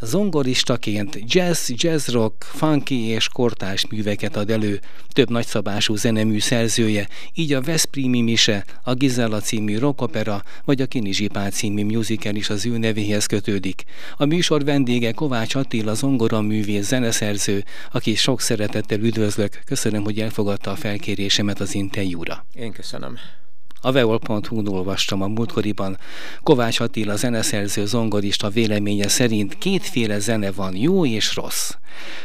Zongoristaként jazz, jazz rock, funky és kortás műveket ad elő, több nagyszabású zenemű szerzője, így a Veszprími Mise, a Gizella című rockopera vagy a Kinizsipát című musical is az ő nevéhez kötődik. A műsor vendége Kovács Attila zongora művész zeneszerző, aki sok szeretettel üdvözlök. Köszönöm, hogy elfogadta a felkérésemet az interjúra. Én köszönöm. A veol.hu-n olvastam a múltkoriban. Kovács Attila zeneszerző zongorista véleménye szerint kétféle zene van, jó és rossz.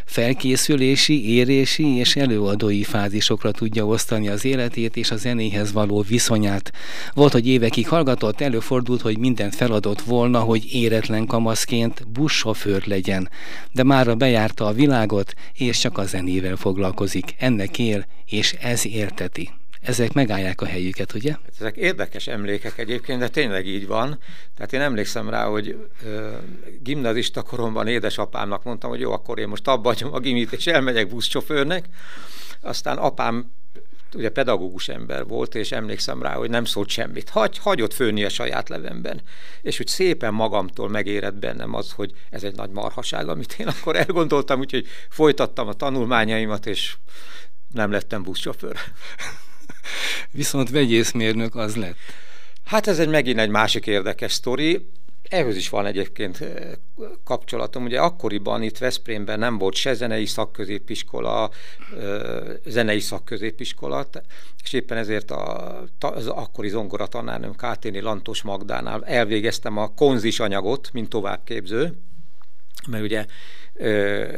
Felkészülési, érési és előadói fázisokra tudja osztani az életét és a zenéhez való viszonyát. Volt, hogy évekig hallgatott, előfordult, hogy minden feladott volna, hogy éretlen kamaszként buszsofőr legyen. De mára bejárta a világot, és csak a zenével foglalkozik. Ennek él, és ez érteti ezek megállják a helyüket, ugye? Ezek érdekes emlékek egyébként, de tényleg így van. Tehát én emlékszem rá, hogy ö, gimnazista koromban édesapámnak mondtam, hogy jó, akkor én most abba a gimit, és elmegyek buszsofőrnek. Aztán apám ugye pedagógus ember volt, és emlékszem rá, hogy nem szólt semmit. Hagy, hagyott főni a saját levemben. És úgy szépen magamtól megérett bennem az, hogy ez egy nagy marhaság, amit én akkor elgondoltam, úgyhogy folytattam a tanulmányaimat, és nem lettem buszsofőr. Viszont vegyészmérnök az lett. Hát ez egy megint egy másik érdekes sztori. Ehhez is van egyébként eh, kapcsolatom. Ugye akkoriban itt Veszprémben nem volt se zenei szakközépiskola, eh, zenei szakközépiskola, és éppen ezért a, az akkori zongora tanárnőm Káténi Lantos Magdánál elvégeztem a konzis anyagot, mint továbbképző, mert ugye eh,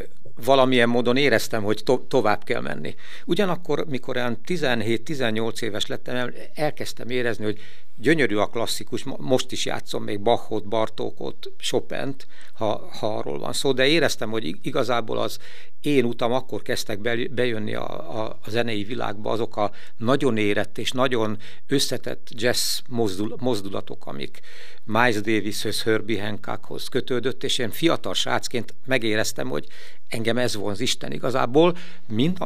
valamilyen módon éreztem, hogy to- tovább kell menni. Ugyanakkor, mikor olyan 17-18 éves lettem, elkezdtem érezni, hogy gyönyörű a klasszikus, most is játszom még Bachot, Bartókot, Chopin-t, ha, ha arról van szó, de éreztem, hogy igazából az én utam akkor kezdtek bejönni a, a, a zenei világba azok a nagyon érett és nagyon összetett jazz mozdul, mozdulatok, amik Miles Davishöz, Herbie Hancockhoz kötődött, és én fiatal srácként megéreztem, hogy engem ez vonz Isten igazából, mint a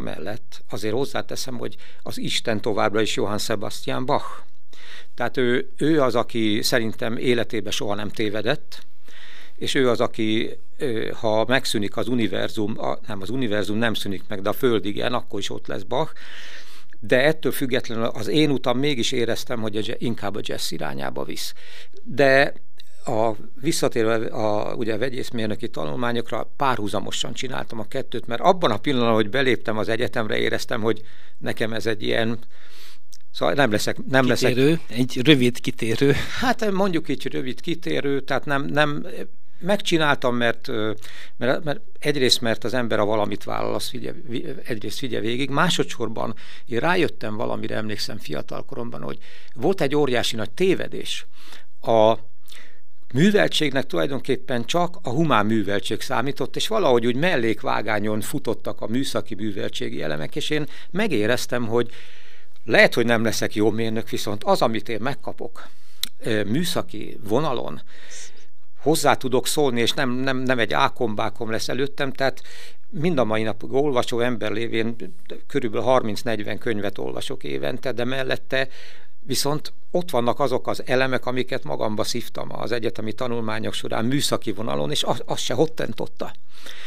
azért hozzáteszem, hogy az Isten továbbra is Johann Sebastian Bach. Tehát ő, ő az, aki szerintem életében soha nem tévedett, és ő az, aki ha megszűnik az univerzum, a, nem az univerzum nem szűnik meg, de a Föld igen, akkor is ott lesz Bach, de ettől függetlenül az én utam mégis éreztem, hogy a, inkább a jazz irányába visz. De a, visszatérve a, ugye a vegyészmérnöki tanulmányokra párhuzamosan csináltam a kettőt, mert abban a pillanatban, hogy beléptem az egyetemre, éreztem, hogy nekem ez egy ilyen Szóval nem leszek... Nem kitérő, leszek, egy rövid kitérő. Hát mondjuk így rövid kitérő, tehát nem, nem megcsináltam, mert, mert, mert egyrészt, mert az ember a valamit vállal, azt figye, egyrészt figye végig, másodszorban én rájöttem valamire, emlékszem fiatalkoromban, hogy volt egy óriási nagy tévedés. A műveltségnek tulajdonképpen csak a humán műveltség számított, és valahogy úgy mellékvágányon futottak a műszaki műveltségi elemek, és én megéreztem, hogy lehet, hogy nem leszek jó mérnök, viszont az, amit én megkapok műszaki vonalon, hozzá tudok szólni, és nem, nem, nem egy ákombákom lesz előttem, tehát mind a mai nap olvasó ember lévén körülbelül 30-40 könyvet olvasok évente, de mellette viszont ott vannak azok az elemek, amiket magamba szívtam az egyetemi tanulmányok során műszaki vonalon, és az, az se hottentotta.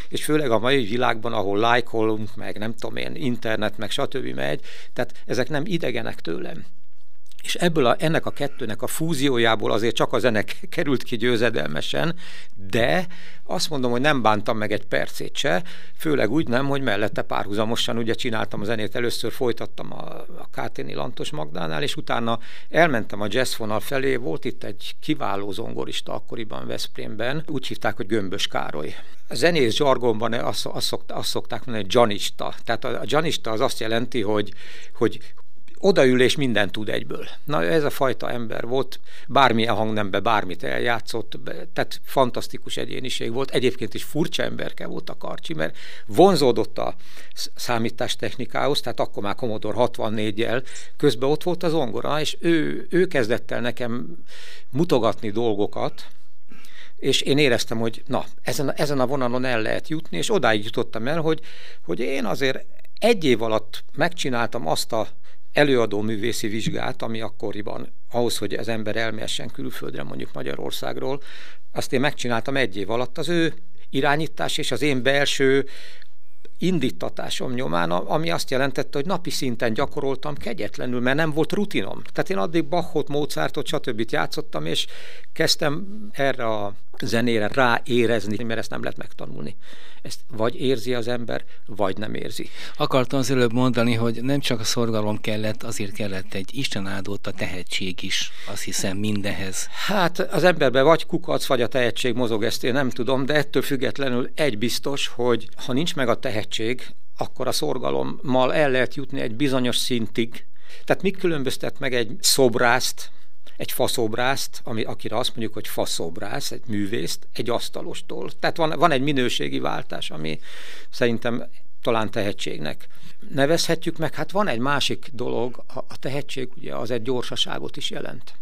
És főleg a mai világban, ahol lájkolunk, meg nem tudom én, internet, meg stb. megy, tehát ezek nem idegenek tőlem. És ebből a, ennek a kettőnek a fúziójából azért csak a zene került ki győzedelmesen, de azt mondom, hogy nem bántam meg egy percét se, főleg úgy nem, hogy mellette párhuzamosan ugye csináltam a zenét, először folytattam a, a Káténi Lantos Magdánál, és utána elmentem a jazz vonal felé, volt itt egy kiváló zongorista akkoriban Veszprémben, úgy hívták, hogy Gömbös Károly. A zenész zsargonban azt, azt, szokták, azt szokták mondani, hogy janista. Tehát a, a janista az azt jelenti, hogy, hogy odaül és mindent tud egyből. Na ez a fajta ember volt, bármilyen hangnembe bármit eljátszott, tehát fantasztikus egyéniség volt. Egyébként is furcsa emberke volt a Karcsi, mert vonzódott a számítástechnikához, tehát akkor már Commodore 64-jel, közben ott volt az ongora, és ő, ő kezdett el nekem mutogatni dolgokat, és én éreztem, hogy na, ezen, ezen a vonalon el lehet jutni, és odáig jutottam el, hogy, hogy én azért egy év alatt megcsináltam azt a előadó művészi vizsgát, ami akkoriban ahhoz, hogy az ember elmehessen külföldre, mondjuk Magyarországról, azt én megcsináltam egy év alatt. Az ő irányítás és az én belső indítatásom nyomán, ami azt jelentette, hogy napi szinten gyakoroltam kegyetlenül, mert nem volt rutinom. Tehát én addig Bachot, Mozartot, stb. játszottam, és kezdtem erre a zenére ráérezni, mert ezt nem lehet megtanulni. Ezt vagy érzi az ember, vagy nem érzi. Akartam az előbb mondani, hogy nem csak a szorgalom kellett, azért kellett egy Isten áldott a tehetség is, azt hiszem mindenhez. Hát az emberben vagy kukac, vagy a tehetség mozog, ezt én nem tudom, de ettől függetlenül egy biztos, hogy ha nincs meg a tehetség, akkor a szorgalommal el lehet jutni egy bizonyos szintig. Tehát mi különböztet meg egy szobrászt, egy faszóbrászt, ami, akire azt mondjuk, hogy faszóbrász, egy művészt, egy asztalostól. Tehát van, van egy minőségi váltás, ami szerintem talán tehetségnek nevezhetjük meg. Hát van egy másik dolog, a tehetség ugye az egy gyorsaságot is jelent.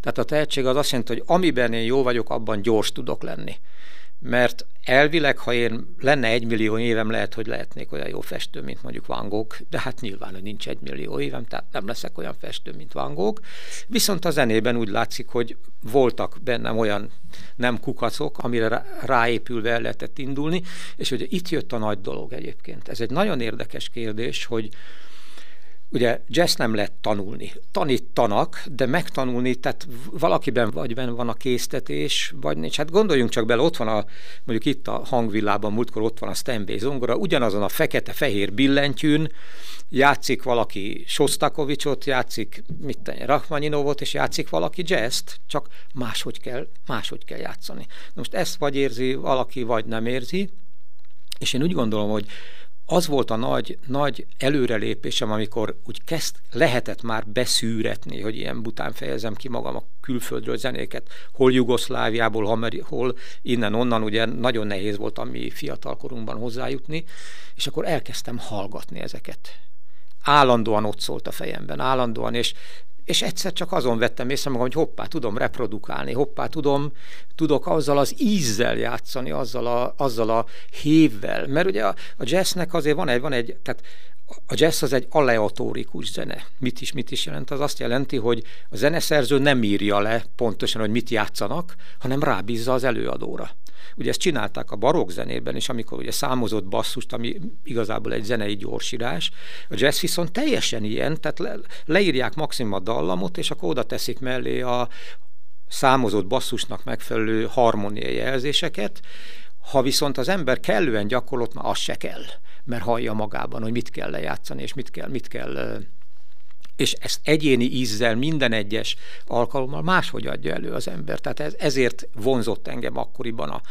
Tehát a tehetség az azt jelenti, hogy amiben én jó vagyok, abban gyors tudok lenni mert elvileg, ha én lenne egy millió évem, lehet, hogy lehetnék olyan jó festő, mint mondjuk Van Gogh, de hát nyilván, hogy nincs egy millió évem, tehát nem leszek olyan festő, mint Van Gogh. Viszont a zenében úgy látszik, hogy voltak bennem olyan nem kukacok, amire ráépülve el lehetett indulni, és ugye itt jött a nagy dolog egyébként. Ez egy nagyon érdekes kérdés, hogy Ugye jazz nem lehet tanulni. Tanítanak, de megtanulni, tehát valakiben vagy benne van a késztetés, vagy nincs. Hát gondoljunk csak bele, ott van a, mondjuk itt a hangvillában, múltkor ott van a Stenway zongora, ugyanazon a fekete-fehér billentyűn játszik valaki Sostakovicsot, játszik mit tenni, Rachmaninovot, és játszik valaki jazzt, csak máshogy kell, máshogy kell játszani. Most ezt vagy érzi valaki, vagy nem érzi, és én úgy gondolom, hogy az volt a nagy, nagy előrelépésem, amikor úgy kezd, lehetett már beszűretni, hogy ilyen bután fejezem ki magam a külföldről zenéket, hol Jugoszláviából, hol innen-onnan, ugye nagyon nehéz volt a mi fiatalkorunkban hozzájutni, és akkor elkezdtem hallgatni ezeket. Állandóan ott szólt a fejemben, állandóan, és és egyszer csak azon vettem észre magam, hogy hoppá, tudom reprodukálni, hoppá, tudom, tudok azzal az ízzel játszani, azzal a, azzal a hévvel. Mert ugye a, a jazznek azért van egy, van egy, tehát a jazz az egy aleatórikus zene. Mit is, mit is jelent? Az azt jelenti, hogy a zeneszerző nem írja le pontosan, hogy mit játszanak, hanem rábízza az előadóra. Ugye ezt csinálták a barokk zenében is, amikor ugye számozott basszust, ami igazából egy zenei gyorsírás. A jazz viszont teljesen ilyen, tehát le, leírják maximum a dallamot, és akkor oda teszik mellé a számozott basszusnak megfelelő harmóniai jelzéseket, ha viszont az ember kellően gyakorlott, már az se kell, mert hallja magában, hogy mit kell lejátszani, és mit kell, mit kell és ezt egyéni ízzel minden egyes alkalommal máshogy adja elő az ember. Tehát ez, ezért vonzott engem akkoriban a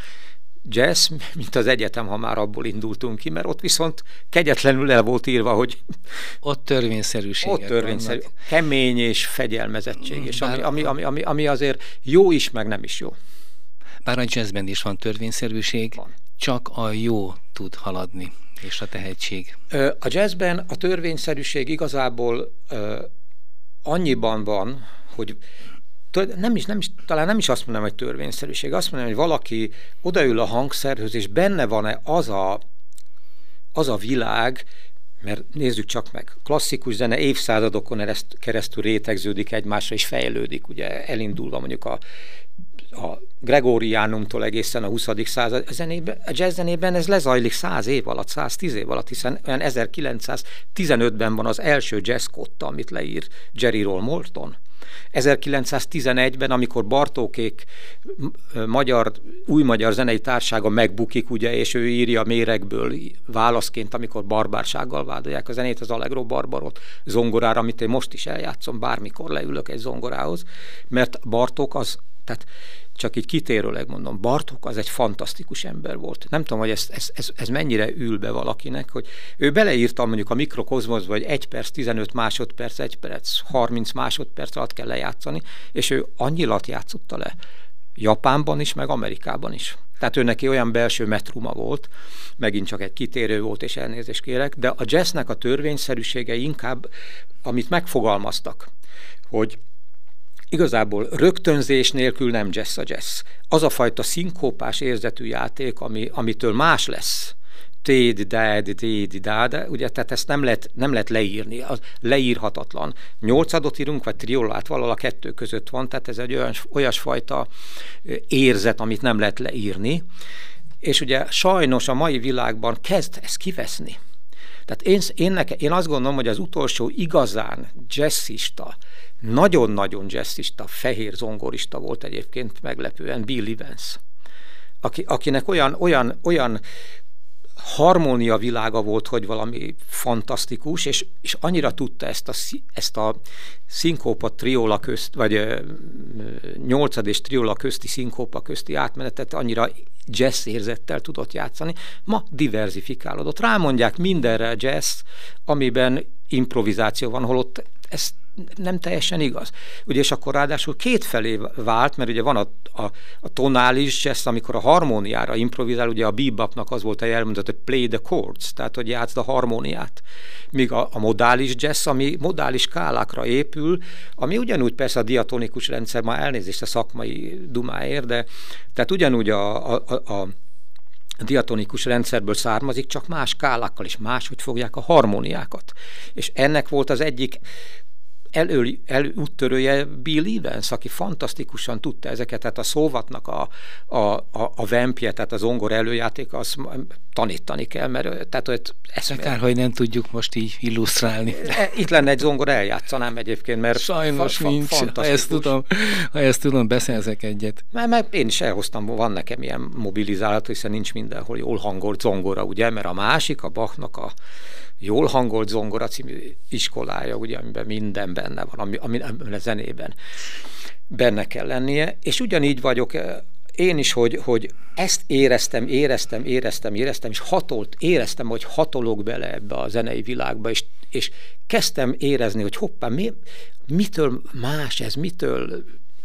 jazz, mint az egyetem, ha már abból indultunk ki, mert ott viszont kegyetlenül el volt írva, hogy ott törvényszerűség. Ott törvényszerű. Vannak. Kemény és fegyelmezettség, és ami, ami, ami, ami, ami azért jó is, meg nem is jó. Bár a jazzben is van törvényszerűség, van. Csak a jó tud haladni és a tehetség? A jazzben a törvényszerűség igazából annyiban van, hogy nem is, nem is, talán nem is azt mondom, hogy törvényszerűség, azt mondom, hogy valaki odaül a hangszerhöz, és benne van-e az a, az a világ, mert nézzük csak meg, klasszikus zene évszázadokon keresztül rétegződik egymásra, és fejlődik, ugye elindulva mondjuk a a Gregoriánumtól egészen a 20. század zenében, a jazz zenében ez lezajlik 100 év alatt, 110 év alatt, hiszen olyan 1915-ben van az első jazz kotta, amit leír Jerry Roll Morton. 1911-ben, amikor Bartókék magyar, új magyar zenei társága megbukik, ugye, és ő írja méregből válaszként, amikor barbársággal vádolják a zenét, az Allegro Barbarot zongorára, amit én most is eljátszom, bármikor leülök egy zongorához, mert Bartók az tehát csak így kitérőleg mondom, Bartók az egy fantasztikus ember volt. Nem tudom, hogy ez, ez, ez, ez mennyire ül be valakinek, hogy ő beleírta mondjuk a mikrokozmoszba, hogy 1 perc, 15 másodperc, 1 perc, 30 másodperc alatt kell lejátszani, és ő annyilat játszotta le. Japánban is, meg Amerikában is. Tehát ő neki olyan belső metruma volt, megint csak egy kitérő volt, és elnézést kérek, de a jazznek a törvényszerűsége inkább, amit megfogalmaztak, hogy igazából rögtönzés nélkül nem jazz a jazz. Az a fajta szinkópás érzetű játék, ami, amitől más lesz, téd, dád, téd, dád, ugye, tehát ezt nem lehet, nem lehet leírni, az leírhatatlan. Nyolcadot írunk, vagy triolát valahol a kettő között van, tehát ez egy olyan, olyasfajta érzet, amit nem lehet leírni, és ugye sajnos a mai világban kezd ez kiveszni. Tehát én, én, neke, én azt gondolom, hogy az utolsó igazán jazzista, nagyon-nagyon jazzista, fehér zongorista volt egyébként meglepően Bill Evans, aki, akinek olyan, olyan, olyan harmónia világa volt, hogy valami fantasztikus, és, és annyira tudta ezt a, ezt a szinkópa triola közt, vagy nyolcad és triola közti szinkópa közti átmenetet annyira jazz érzettel tudott játszani. Ma diversifikálódott. Rámondják mindenre jazz, amiben improvizáció van, holott ezt nem teljesen igaz. Ugye, és akkor ráadásul két felé vált, mert ugye van a, a, a tonális jazz, amikor a harmóniára improvizál, ugye a bebopnak az volt a jelmondat, hogy play the chords, tehát hogy játszd a harmóniát. Míg a, a modális jazz, ami modális skálákra épül, ami ugyanúgy persze a diatonikus rendszer, már elnézést a szakmai dumáért, de tehát ugyanúgy a, a, a, a diatonikus rendszerből származik, csak más skálákkal is máshogy fogják a harmóniákat. És ennek volt az egyik elő, elúttörője Bill Evans, aki fantasztikusan tudta ezeket, tehát a szóvatnak a, a, a, a vempje, tehát az ongor előjáték, azt tanítani kell, mert tehát hogy ezt... Kár, hogy nem tudjuk most így illusztrálni. E, itt lenne egy zongor, eljátszanám egyébként, mert Sajnos fa, nincs, ha ezt tudom, ha ezt tudom, beszerzek egyet. Mert, mert én is elhoztam, van nekem ilyen mobilizálható, hiszen nincs mindenhol jól hangolt zongora, ugye, mert a másik, a Bachnak a jól hangolt zongora című iskolája, ugye, amiben minden benne van, ami, ami a zenében benne kell lennie, és ugyanígy vagyok eh, én is, hogy, hogy ezt éreztem, éreztem, éreztem, éreztem, és hatolt, éreztem, hogy hatolok bele ebbe a zenei világba, és, és kezdtem érezni, hogy hoppá, mi, mitől más ez, mitől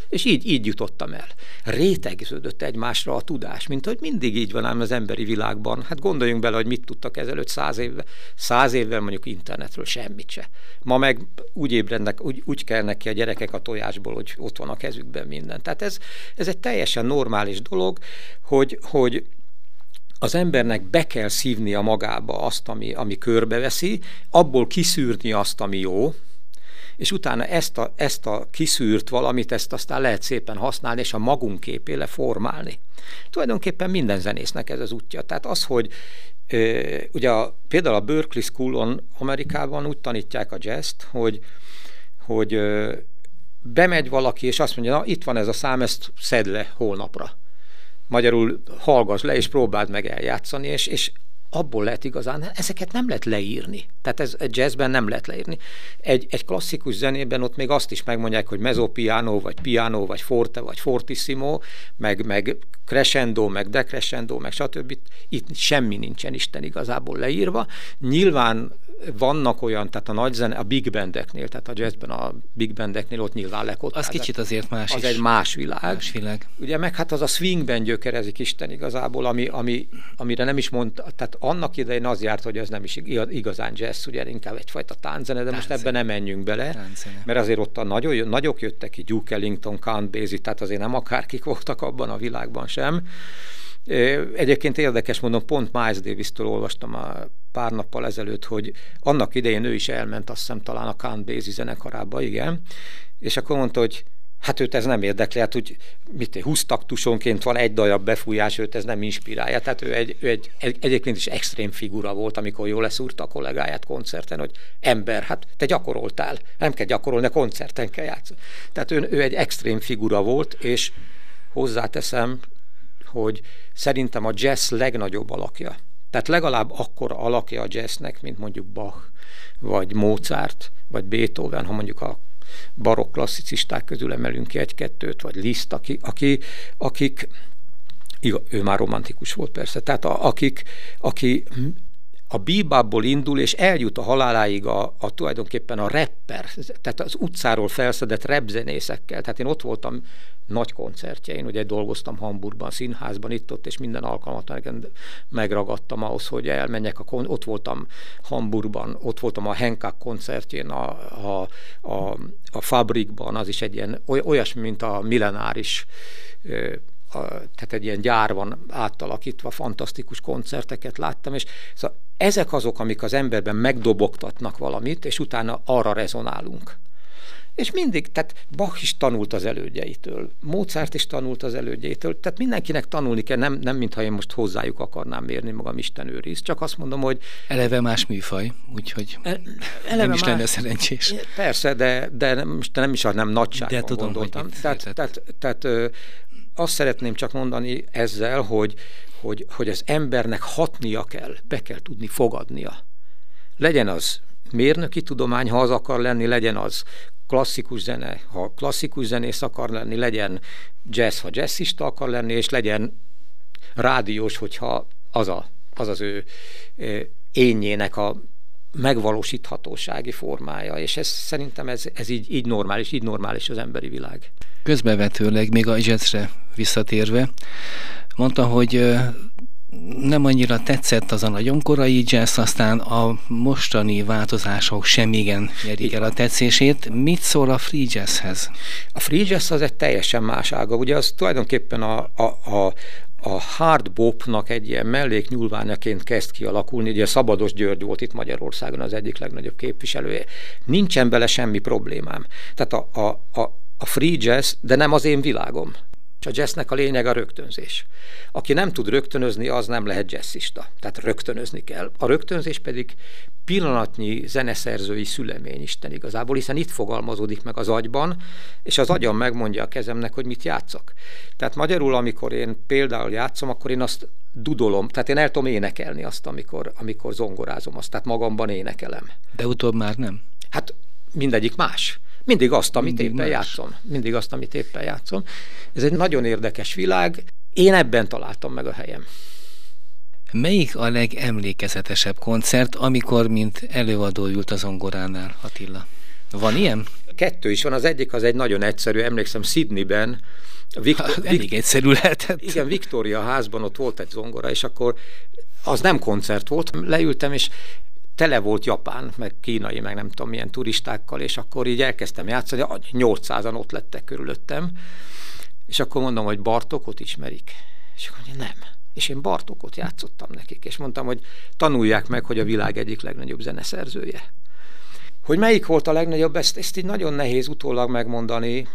és így, így jutottam el. Rétegződött egymásra a tudás, mint hogy mindig így van ám az emberi világban. Hát gondoljunk bele, hogy mit tudtak ezelőtt száz évvel, száz évvel mondjuk internetről semmit se. Ma meg úgy ébrednek, úgy, úgy kell neki a gyerekek a tojásból, hogy ott van a kezükben minden. Tehát ez, ez egy teljesen normális dolog, hogy, hogy az embernek be kell szívnia magába azt, ami, ami körbeveszi, abból kiszűrni azt, ami jó, és utána ezt a, ezt a kiszűrt valamit, ezt aztán lehet szépen használni, és a magunk képéle formálni. Tulajdonképpen minden zenésznek ez az útja. Tehát az, hogy ugye a, például a Berkeley Schoolon Amerikában úgy tanítják a jazzt, hogy, hogy bemegy valaki, és azt mondja, na itt van ez a szám, ezt szed le holnapra. Magyarul hallgass le, és próbáld meg eljátszani, és, és abból lehet igazán, ezeket nem lehet leírni. Tehát ez egy jazzben nem lehet leírni. Egy, egy klasszikus zenében ott még azt is megmondják, hogy mezzopiano, vagy piano, vagy forte, vagy fortissimo, meg, meg crescendo, meg decrescendo, meg stb. Itt semmi nincsen Isten igazából leírva. Nyilván vannak olyan, tehát a nagy zene, a big bandeknél, tehát a jazzben a big bandeknél ott nyilván lekott. Az kicsit azért más Az is. egy más világ. Más világ. Ugye meg hát az a swingben gyökerezik Isten igazából, ami, ami, amire nem is mond, tehát annak idején az járt, hogy ez nem is igazán jazz, ugye inkább egyfajta tánzene, de most ebben nem menjünk bele, Táncene. mert azért ott a nagyon, nagyok jöttek ki, Duke Ellington, Count Basie, tehát azért nem akárkik voltak abban a világban sem. Egyébként érdekes mondom, pont Miles Davis-től olvastam a pár nappal ezelőtt, hogy annak idején ő is elment, azt hiszem talán a Count Basie zenekarába, igen, és akkor mondta, hogy Hát őt ez nem érdekli, hát úgy, mit, 20 taktusonként van egy darab befújás, őt ez nem inspirálja. Tehát ő, egy, ő egy, egy, egyébként is extrém figura volt, amikor jól leszúrta a kollégáját koncerten, hogy ember, hát te gyakoroltál, nem kell gyakorolni, koncerten kell játszani. Tehát ő, ő egy extrém figura volt, és hozzáteszem, hogy szerintem a jazz legnagyobb alakja. Tehát legalább akkor alakja a jazznek, mint mondjuk Bach, vagy Mozart, vagy Beethoven, ha mondjuk a barokk klasszicisták közül emelünk ki egy-kettőt, vagy Liszt, aki, aki, akik, ő már romantikus volt persze, tehát a, akik, aki a bebopból indul, és eljut a haláláig a, a tulajdonképpen a rapper, tehát az utcáról felszedett repzenészekkel. Tehát én ott voltam nagy koncertjein, ugye dolgoztam Hamburgban, színházban, itt-ott, és minden alkalmat megragadtam ahhoz, hogy elmenjek. A kon- ott voltam Hamburgban, ott voltam a Henkák koncertjén, a, a, a, a Fabrikban, az is egy ilyen olyasmi, mint a millenáris a, tehát egy ilyen gyár van átalakítva, fantasztikus koncerteket láttam, és szóval ezek azok, amik az emberben megdobogtatnak valamit, és utána arra rezonálunk. És mindig, tehát Bach is tanult az elődjeitől, Mozart is tanult az elődjeitől, tehát mindenkinek tanulni kell, nem, nem mintha én most hozzájuk akarnám mérni magam Isten őriz, csak azt mondom, hogy... Eleve más műfaj, úgyhogy e, eleve nem is más, lenne szerencsés. Persze, de, de nem, nem is a nem nagyságban de tudom, gondoltam. Tehát, tehát, tehát, tehát azt szeretném csak mondani ezzel, hogy, hogy, hogy az embernek hatnia kell, be kell tudni fogadnia. Legyen az mérnöki tudomány, ha az akar lenni, legyen az klasszikus zene, ha klasszikus zenész akar lenni, legyen jazz, ha jazzista akar lenni, és legyen rádiós, hogyha az a, az, az ő énjének a megvalósíthatósági formája, és ez szerintem ez, ez így, így normális, így normális az emberi világ. Közbevetőleg még a jazzre visszatérve, mondta, hogy nem annyira tetszett az a nagyon korai jazz, aztán a mostani változások sem igen nyerik el a tetszését. Mit szól a free jazzhez? A free jazz az egy teljesen más ága. Ugye az tulajdonképpen a, a, a, a hard bopnak egy ilyen melléknyúlványaként kezd kialakulni. Ugye Szabados György volt itt Magyarországon az egyik legnagyobb képviselője. Nincsen bele semmi problémám. Tehát a, a, a, a free jazz, de nem az én világom. És a jazznek a lényeg a rögtönzés. Aki nem tud rögtönözni, az nem lehet jazzista. Tehát rögtönözni kell. A rögtönzés pedig pillanatnyi zeneszerzői szülemény Isten igazából, hiszen itt fogalmazódik meg az agyban, és az agyam megmondja a kezemnek, hogy mit játszak. Tehát magyarul, amikor én például játszom, akkor én azt dudolom, tehát én el tudom énekelni azt, amikor, amikor zongorázom azt, tehát magamban énekelem. De utóbb már nem? Hát mindegyik más. Mindig azt, amit Mindig éppen más. játszom. Mindig azt, amit éppen játszom. Ez egy nagyon érdekes világ. Én ebben találtam meg a helyem. Melyik a legemlékezetesebb koncert, amikor mint előadó ült az zongoránál, Attila? Van ilyen? Kettő is van. Az egyik az egy nagyon egyszerű, emlékszem Sydneyben, Viktor, elég egyszerű lehetett. Igen, Victoria házban ott volt egy zongora, és akkor az nem koncert volt, leültem, és tele volt japán, meg kínai, meg nem tudom milyen turistákkal, és akkor így elkezdtem játszani, 800-an ott lettek körülöttem, és akkor mondom, hogy Bartokot ismerik. És akkor mondja, nem. És én Bartokot játszottam nekik, és mondtam, hogy tanulják meg, hogy a világ egyik legnagyobb zeneszerzője. Hogy melyik volt a legnagyobb, ezt, ezt így nagyon nehéz utólag megmondani.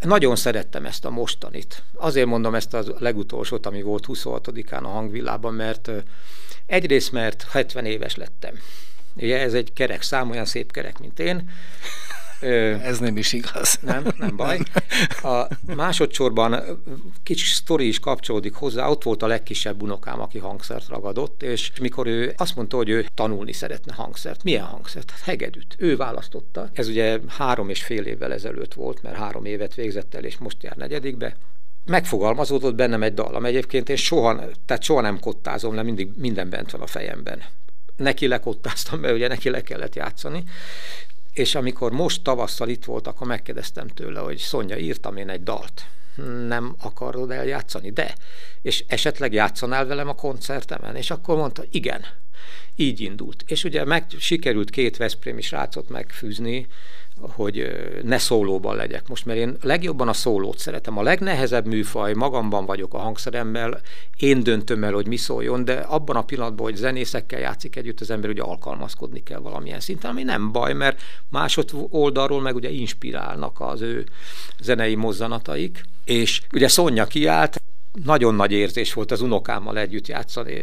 Nagyon szerettem ezt a mostanit. Azért mondom ezt a legutolsót, ami volt 26-án a hangvillában, mert Egyrészt, mert 70 éves lettem. Ugye ez egy kerek szám, olyan szép kerek, mint én. Ez nem is igaz. Nem, nem baj. A másodszorban kicsi sztori is kapcsolódik hozzá. Ott volt a legkisebb unokám, aki hangszert ragadott, és mikor ő azt mondta, hogy ő tanulni szeretne hangszert. Milyen hangszert? Hát hegedűt. Ő választotta. Ez ugye három és fél évvel ezelőtt volt, mert három évet végzett el, és most jár negyedikbe megfogalmazódott bennem egy dallam. Egyébként én soha, tehát soha nem kottázom le, mindig minden bent van a fejemben. Neki lekottáztam, mert ugye neki le kellett játszani. És amikor most tavasszal itt volt, akkor megkérdeztem tőle, hogy Szonya, írtam én egy dalt. Nem akarod eljátszani? De. És esetleg játszanál velem a koncertemen? És akkor mondta, igen. Így indult. És ugye meg sikerült két Veszprémi srácot megfűzni, hogy ne szólóban legyek most, mert én legjobban a szólót szeretem. A legnehezebb műfaj, magamban vagyok a hangszeremmel, én döntöm el, hogy mi szóljon, de abban a pillanatban, hogy zenészekkel játszik együtt az ember, ugye alkalmazkodni kell valamilyen szinten, ami nem baj, mert másod oldalról meg ugye inspirálnak az ő zenei mozzanataik, és ugye Szonya kiállt, nagyon nagy érzés volt az unokámmal együtt játszani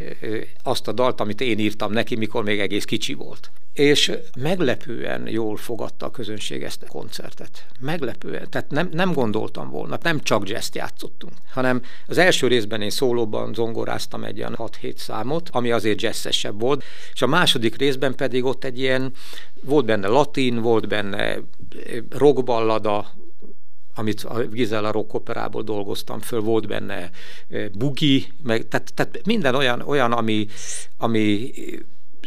azt a dalt, amit én írtam neki, mikor még egész kicsi volt. És meglepően jól fogadta a közönség ezt a koncertet. Meglepően. Tehát nem, nem gondoltam volna, nem csak jazz játszottunk, hanem az első részben én szólóban zongoráztam egy olyan 6-7 számot, ami azért jazzesebb volt, és a második részben pedig ott egy ilyen, volt benne latin, volt benne rockballada, amit a Gizella Rock operából dolgoztam föl, volt benne eh, bugi, meg, tehát, tehát minden olyan, olyan ami, ami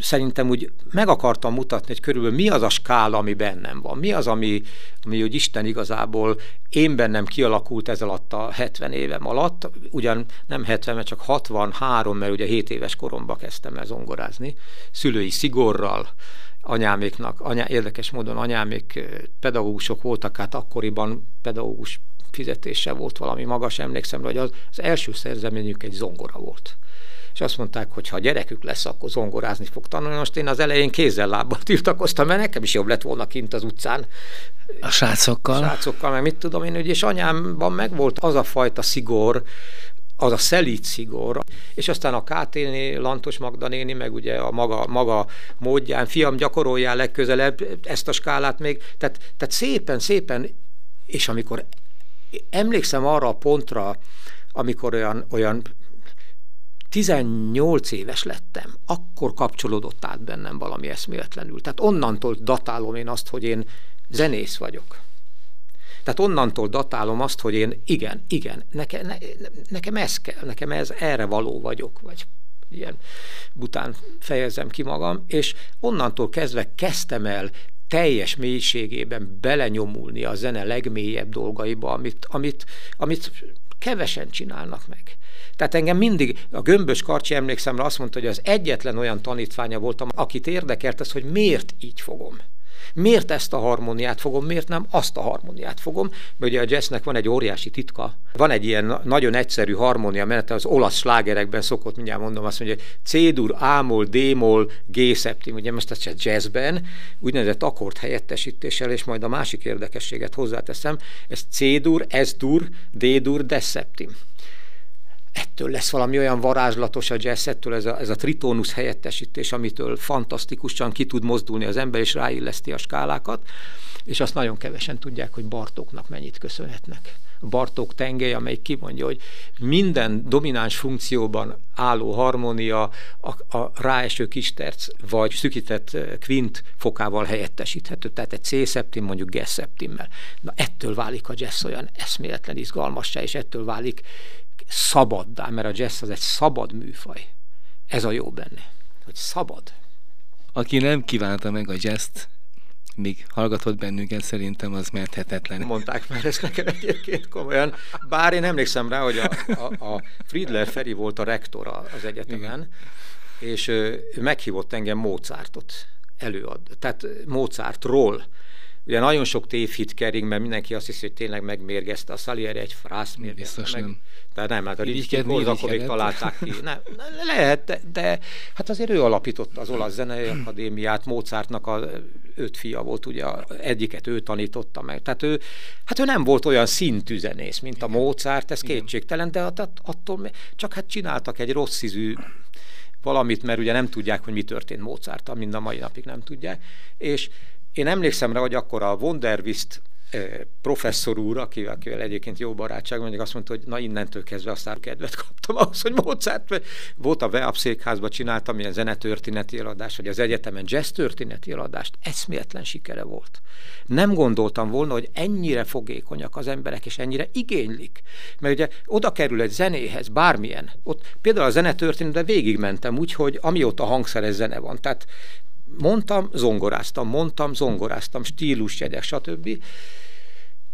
szerintem úgy meg akartam mutatni, hogy körülbelül mi az a skála, ami bennem van, mi az, ami, ami hogy Isten igazából én bennem kialakult ez alatt a 70 évem alatt, ugyan nem 70, mert csak 63, mert ugye 7 éves koromban kezdtem el zongorázni, szülői szigorral, anyáméknak, anyá, érdekes módon anyámék pedagógusok voltak, hát akkoriban pedagógus fizetése volt valami magas, emlékszem, hogy az, az első szerzeményük egy zongora volt. És azt mondták, hogy ha gyerekük lesz, akkor zongorázni fog tanulni. Most én az elején kézzel lábbal tiltakoztam, mert nekem is jobb lett volna kint az utcán. A srácokkal? A srácokkal, meg mit tudom én, és anyámban megvolt az a fajta szigor, az a szelít szigor, és aztán a KT-nél, Lantos Magda néni, meg ugye a maga, maga módján, fiam, gyakoroljál legközelebb ezt a skálát még, tehát, tehát szépen, szépen, és amikor emlékszem arra a pontra, amikor olyan, olyan 18 éves lettem, akkor kapcsolódott át bennem valami eszméletlenül. Tehát onnantól datálom én azt, hogy én zenész vagyok. Tehát onnantól datálom azt, hogy én igen, igen, neke, ne, nekem ez kell, nekem ez erre való vagyok, vagy ilyen bután fejezem ki magam, és onnantól kezdve kezdtem el teljes mélységében belenyomulni a zene legmélyebb dolgaiba, amit, amit, amit kevesen csinálnak meg. Tehát engem mindig, a Gömbös Karcsi emlékszem, azt mondta, hogy az egyetlen olyan tanítványa voltam, akit érdekelt az, hogy miért így fogom. Miért ezt a harmóniát fogom, miért nem azt a harmóniát fogom? Mert ugye a jazznek van egy óriási titka. Van egy ilyen nagyon egyszerű harmónia menete, az olasz slágerekben szokott, mindjárt mondom azt mondja, hogy C-dur, A-mol, D-mol, G-szeptim, ugye most ezt jazzben úgynevezett akkord helyettesítéssel, és majd a másik érdekességet hozzáteszem, ez C-dur, S-dur, D-dur, D-szeptim ettől lesz valami olyan varázslatos a jazz, ettől ez a, ez a tritónusz helyettesítés, amitől fantasztikusan ki tud mozdulni az ember, és ráilleszti a skálákat, és azt nagyon kevesen tudják, hogy Bartóknak mennyit köszönhetnek. Bartók tengely, amelyik kimondja, hogy minden domináns funkcióban álló harmónia a, a ráeső kisterc vagy szükített kvint fokával helyettesíthető, tehát egy C-szeptim mondjuk G-szeptimmel. Na ettől válik a jazz olyan eszméletlen izgalmassá, és ettől válik szabaddá, mert a jazz az egy szabad műfaj. Ez a jó benne, hogy szabad. Aki nem kívánta meg a jazzt, míg hallgatott bennünket, szerintem az menthetetlen. Mondták már ezt nekem egyébként komolyan. Bár én emlékszem rá, hogy a, a, a Friedler Feri volt a rektor az egyetemen, Igen. és ő meghívott engem Mozartot előad, tehát Mozartról Ugye nagyon sok tévhit kering, mert mindenki azt hiszi, hogy tényleg megmérgezte a Salieri egy frász mérgezte Biztos meg. Nem. Tehát nem, hát a Ritschikhoz akkor még találták ki. Nem, lehet, de, de, hát azért ő alapította az olasz zenei akadémiát, Mozartnak a öt fia volt, ugye egyiket ő tanította meg. Tehát ő, hát ő nem volt olyan szintű zenész, mint a Mozart, ez kétségtelen, de attól csak hát csináltak egy rossz ízű valamit, mert ugye nem tudják, hogy mi történt Mozart, mind a mai napig nem tudják, és én emlékszem rá, hogy akkor a Wonderwist professzor úr, akivel, akivel egyébként jó barátság, mondjuk azt mondta, hogy na innentől kezdve aztán kedvet kaptam ahhoz, hogy Mozart, volt a VEAP székházban csináltam ilyen zenetörténeti eladást, vagy az egyetemen jazz történeti eladást, eszméletlen sikere volt. Nem gondoltam volna, hogy ennyire fogékonyak az emberek, és ennyire igénylik. Mert ugye oda kerül egy zenéhez, bármilyen. Ott például a zenetörténetben végigmentem úgy, hogy amióta hangszeres zene van. Tehát mondtam, zongoráztam, mondtam, zongoráztam, stílusjegyek, stb.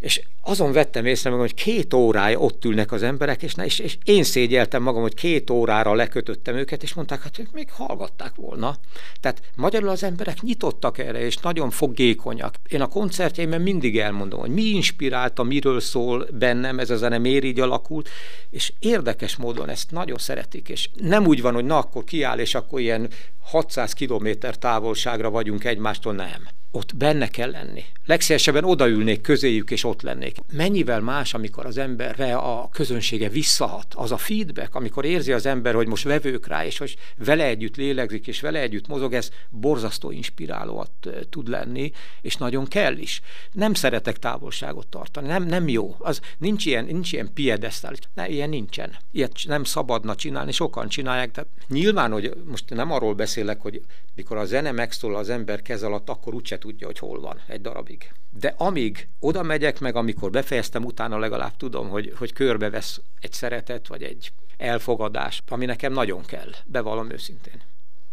És azon vettem észre meg, hogy két órája ott ülnek az emberek, és, és, és én szégyeltem magam, hogy két órára lekötöttem őket, és mondták, hát ők még hallgatták volna. Tehát magyarul az emberek nyitottak erre, és nagyon fogékonyak. Én a koncertjeimben mindig elmondom, hogy mi inspirálta, miről szól bennem ez a zene, miért így alakult, és érdekes módon ezt nagyon szeretik, és nem úgy van, hogy na akkor kiáll, és akkor ilyen 600 kilométer távolságra vagyunk egymástól, nem ott benne kell lenni. Legszívesebben odaülnék közéjük, és ott lennék. Mennyivel más, amikor az emberre a közönsége visszahat, az a feedback, amikor érzi az ember, hogy most vevők rá, és hogy vele együtt lélegzik, és vele együtt mozog, ez borzasztó inspirálóat tud lenni, és nagyon kell is. Nem szeretek távolságot tartani, nem, nem jó. Az nincs ilyen, nincs ilyen piedesztál, ne, ilyen nincsen. Ilyet nem szabadna csinálni, sokan csinálják. Tehát nyilván, hogy most nem arról beszélek, hogy mikor a zene megszól az ember kez alatt, akkor úgyse tudja, hogy hol van egy darabig. De amíg oda megyek, meg amikor befejeztem, utána legalább tudom, hogy, hogy körbevesz egy szeretet, vagy egy elfogadás, ami nekem nagyon kell, bevallom őszintén.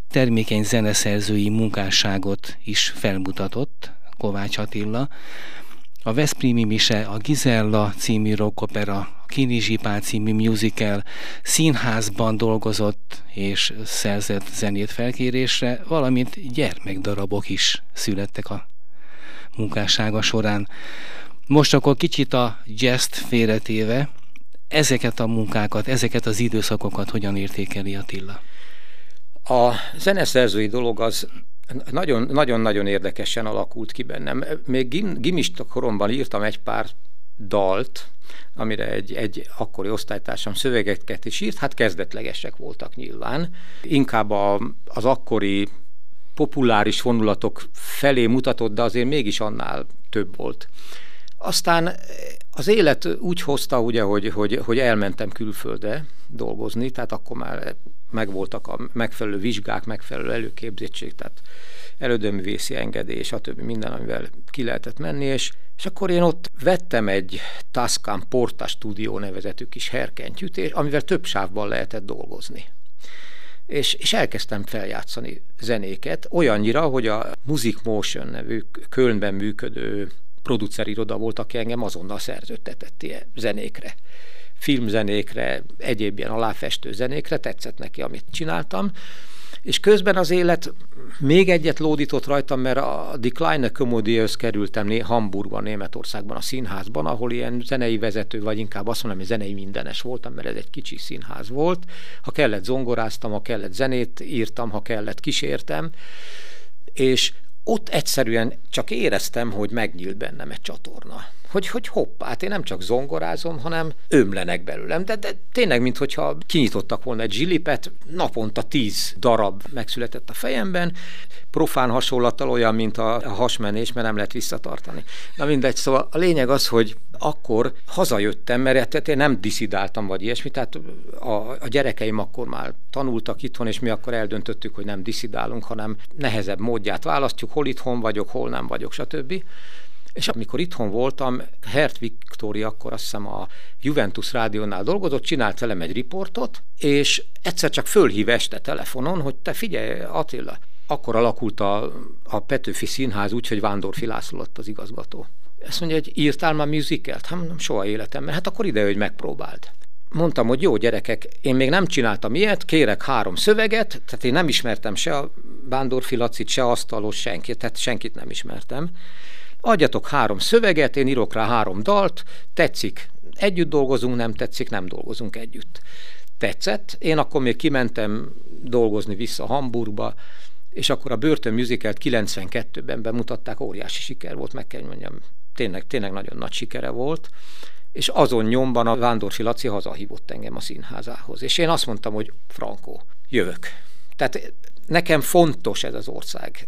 Termékeny zeneszerzői munkásságot is felmutatott Kovács Attila. A Veszprémi Mise, a Gizella című rockopera, a Kinizsipál című musical színházban dolgozott és szerzett zenét felkérésre, valamint gyermekdarabok is születtek a munkássága során. Most akkor kicsit a jazz félretéve, ezeket a munkákat, ezeket az időszakokat hogyan értékeli Attila? A zeneszerzői dolog az nagyon-nagyon érdekesen alakult ki bennem. Még gim, gimista koromban írtam egy pár dalt, amire egy, egy akkori osztálytársam szövegeket is írt, hát kezdetlegesek voltak nyilván. Inkább a, az akkori populáris vonulatok felé mutatott, de azért mégis annál több volt. Aztán az élet úgy hozta, ugye, hogy, hogy, hogy elmentem külföldre dolgozni, tehát akkor már megvoltak a megfelelő vizsgák, megfelelő előképzettség, tehát elődöművészi engedély, stb. minden, amivel ki lehetett menni, és, és akkor én ott vettem egy Tascam Porta Studio nevezetű kis herkentyűt, amivel több sávban lehetett dolgozni. És, és elkezdtem feljátszani zenéket, olyannyira, hogy a Music Motion nevű Kölnben működő produceriroda volt, aki engem azonnal szerződtetett ilyen zenékre. Filmzenékre, egyéb ilyen aláfestő zenékre, tetszett neki, amit csináltam, és közben az élet még egyet lódított rajtam, mert a Decline Commodious kerültem Hamburgban, Németországban, a színházban, ahol ilyen zenei vezető, vagy inkább azt mondom, hogy zenei mindenes voltam, mert ez egy kicsi színház volt. Ha kellett zongoráztam, ha kellett zenét írtam, ha kellett kísértem, és ott egyszerűen csak éreztem, hogy megnyílt bennem egy csatorna hogy, hogy hoppá, hát én nem csak zongorázom, hanem ömlenek belőlem. De, de tényleg, mintha kinyitottak volna egy zsilipet, naponta tíz darab megszületett a fejemben, profán hasonlattal olyan, mint a hasmenés, mert nem lehet visszatartani. Na mindegy, szóval a lényeg az, hogy akkor hazajöttem, mert hát én nem diszidáltam, vagy ilyesmi, tehát a, a gyerekeim akkor már tanultak itthon, és mi akkor eldöntöttük, hogy nem diszidálunk, hanem nehezebb módját választjuk, hol itthon vagyok, hol nem vagyok, stb. És amikor itthon voltam, Hert Viktória akkor azt hiszem a Juventus rádiónál dolgozott, csinált velem egy riportot, és egyszer csak fölhív este telefonon, hogy te figyelj Attila, akkor alakult a, a Petőfi Színház úgy, hogy Vándorfi László az igazgató. Ezt mondja, hogy írtál már musicalt? Hát nem soha életemben. Hát akkor ide, hogy megpróbáld. Mondtam, hogy jó gyerekek, én még nem csináltam ilyet, kérek három szöveget, tehát én nem ismertem se a Vándorfi Lacit, se Asztalos, senkit, tehát senkit nem ismertem adjatok három szöveget, én írok rá három dalt, tetszik, együtt dolgozunk, nem tetszik, nem dolgozunk együtt. Tetszett, én akkor még kimentem dolgozni vissza Hamburgba, és akkor a Börtön Musicalt 92-ben bemutatták, óriási siker volt, meg kell mondjam, tényleg, tényleg nagyon nagy sikere volt, és azon nyomban a Vándorfi Laci hazahívott engem a színházához, és én azt mondtam, hogy Frankó, jövök. Tehát nekem fontos ez az ország.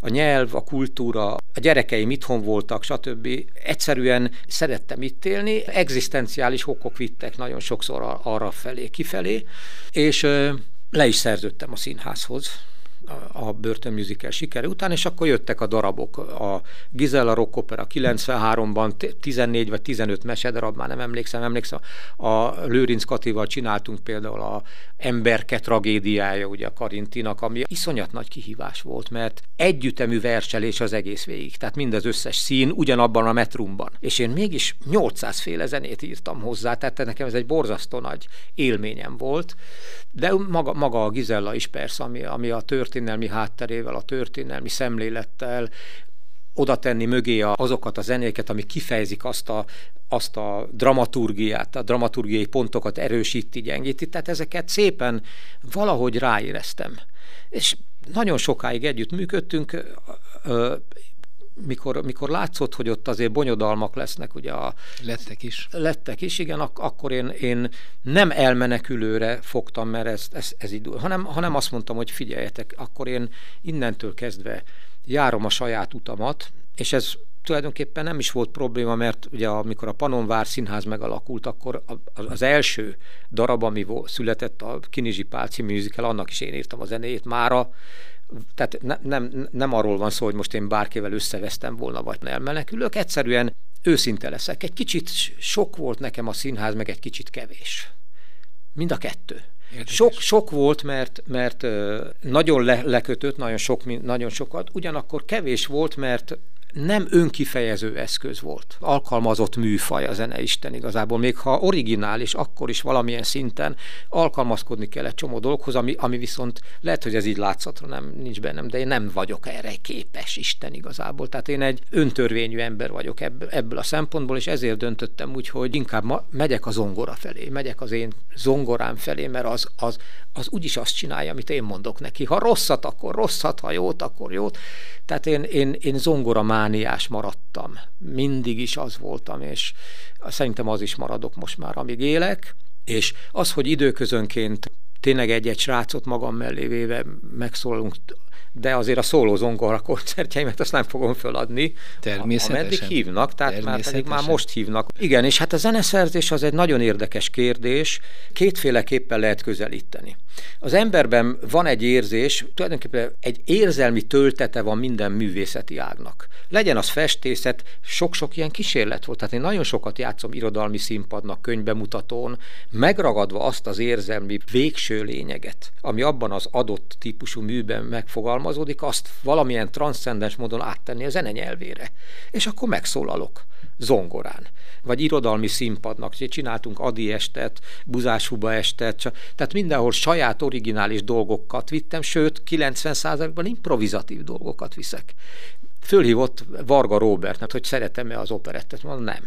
A nyelv, a kultúra, a gyerekeim itthon voltak, stb. Egyszerűen szerettem itt élni, egzisztenciális okok vittek nagyon sokszor arra felé, kifelé, és le is szerződtem a színházhoz a Börtön Musical sikere után, és akkor jöttek a darabok. A Gizella Rock Opera 93-ban 14 vagy 15 mesedarab, már nem emlékszem, emlékszem, a Lőrinc Katival csináltunk például a Emberke tragédiája, ugye a Karintinak, ami iszonyat nagy kihívás volt, mert együttemű verselés az egész végig, tehát mind az összes szín ugyanabban a metrumban. És én mégis 800 féle zenét írtam hozzá, tehát nekem ez egy borzasztó nagy élményem volt, de maga, maga a Gizella is persze, ami, ami a történelmi hátterével, a történelmi szemlélettel, oda tenni mögé azokat a zenéket, amik kifejezik azt a, azt a dramaturgiát, a dramaturgiai pontokat erősíti, gyengíti, tehát ezeket szépen valahogy ráéreztem. És nagyon sokáig együtt működtünk, mikor, mikor látszott, hogy ott azért bonyodalmak lesznek, ugye a... Lettek is. Lettek is, igen, ak- akkor én, én nem elmenekülőre fogtam, mert ez, ez, ez idő, hanem, hanem azt mondtam, hogy figyeljetek, akkor én innentől kezdve járom a saját utamat, és ez tulajdonképpen nem is volt probléma, mert ugye amikor a Panonvár Színház megalakult, akkor az első darab, ami született, a Kinizsi Pál című musical, annak is én írtam a zenéjét, mára tehát ne, nem, nem arról van szó, hogy most én bárkivel összevesztem volna, vagy nem elmenekülök, egyszerűen őszinte leszek. Egy kicsit sok volt nekem a színház, meg egy kicsit kevés. Mind a kettő. Sok, sok volt, mert, mert nagyon le, lekötött, nagyon, sok, nagyon sokat, ugyanakkor kevés volt, mert nem önkifejező eszköz volt. Alkalmazott műfaj a zene Isten igazából. Még ha originális, akkor is valamilyen szinten alkalmazkodni kell egy csomó dolgokhoz, ami, ami viszont lehet, hogy ez így látszatra nem nincs bennem, de én nem vagyok erre képes Isten igazából. Tehát én egy öntörvényű ember vagyok ebből, ebből a szempontból, és ezért döntöttem úgy, hogy inkább ma megyek a zongora felé, megyek az én zongorám felé, mert az, az, az úgyis azt csinálja, amit én mondok neki. Ha rosszat, akkor rosszat, ha jót, akkor jót. Tehát én, én, én zongora mániás maradtam. Mindig is az voltam, és szerintem az is maradok most már, amíg élek. És az, hogy időközönként tényleg egy-egy srácot magam mellé véve megszólalunk de azért a szóló zongora koncertjeimet azt nem fogom föladni. Természetesen. Ameddig hívnak, tehát már pedig már most hívnak. Igen, és hát a zeneszerzés az egy nagyon érdekes kérdés, kétféleképpen lehet közelíteni. Az emberben van egy érzés, tulajdonképpen egy érzelmi töltete van minden művészeti ágnak. Legyen az festészet, sok-sok ilyen kísérlet volt. Tehát én nagyon sokat játszom irodalmi színpadnak, könyvbemutatón, megragadva azt az érzelmi végső lényeget, ami abban az adott típusú műben megfogalmazódik, azt valamilyen transzcendens módon áttenni a zene nyelvére. És akkor megszólalok zongorán. Vagy irodalmi színpadnak, csináltunk Adi estet, Buzáshuba estet, tehát mindenhol saját originális dolgokat vittem, sőt 90%-ban improvizatív dolgokat viszek. Fölhívott Varga Robert, hogy szeretem-e az operettet. Mondom, nem.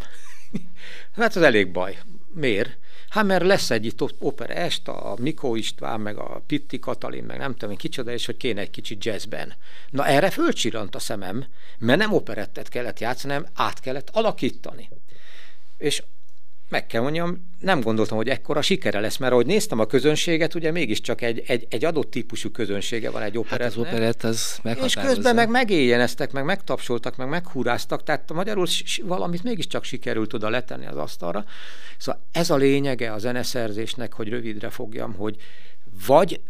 hát az elég baj. Miért? Hát mert lesz egy itt opera est, a Mikó István, meg a Pitti Katalin, meg nem tudom, kicsoda, és hogy kéne egy kicsit jazzben. Na erre fölcsirant a szemem, mert nem operettet kellett játszani, hanem át kellett alakítani. És meg kell mondjam, nem gondoltam, hogy ekkora sikere lesz, mert ahogy néztem a közönséget, ugye mégiscsak egy, egy, egy adott típusú közönsége van egy operettnek. Hát az operett az És közben meg megéljeneztek, meg megtapsoltak, meg meghúráztak, tehát magyarul valamit mégiscsak sikerült oda letenni az asztalra. Szóval ez a lényege a zeneszerzésnek, hogy rövidre fogjam, hogy vagy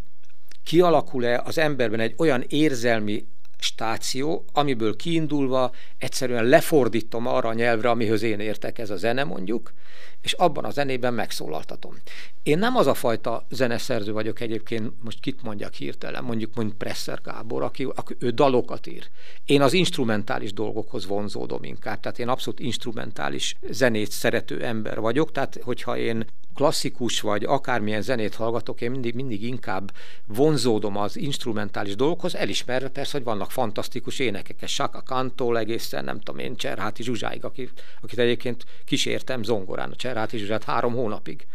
kialakul-e az emberben egy olyan érzelmi stáció, amiből kiindulva egyszerűen lefordítom arra a nyelvre, amihez én értek, ez a zene mondjuk, és abban a zenében megszólaltatom. Én nem az a fajta zeneszerző vagyok egyébként, most kit mondjak hirtelen, mondjuk mondjuk Presser Gábor, aki, aki ő dalokat ír. Én az instrumentális dolgokhoz vonzódom inkább, tehát én abszolút instrumentális zenét szerető ember vagyok, tehát hogyha én klasszikus vagy akármilyen zenét hallgatok, én mindig, mindig inkább vonzódom az instrumentális dolgokhoz, elismerve persze, hogy vannak fantasztikus énekek, Saka Kantól egészen, nem tudom én, Cserháti Zsuzsáig, akit, akit egyébként kísértem zongorán, a Cserháti Zsuzsát három hónapig.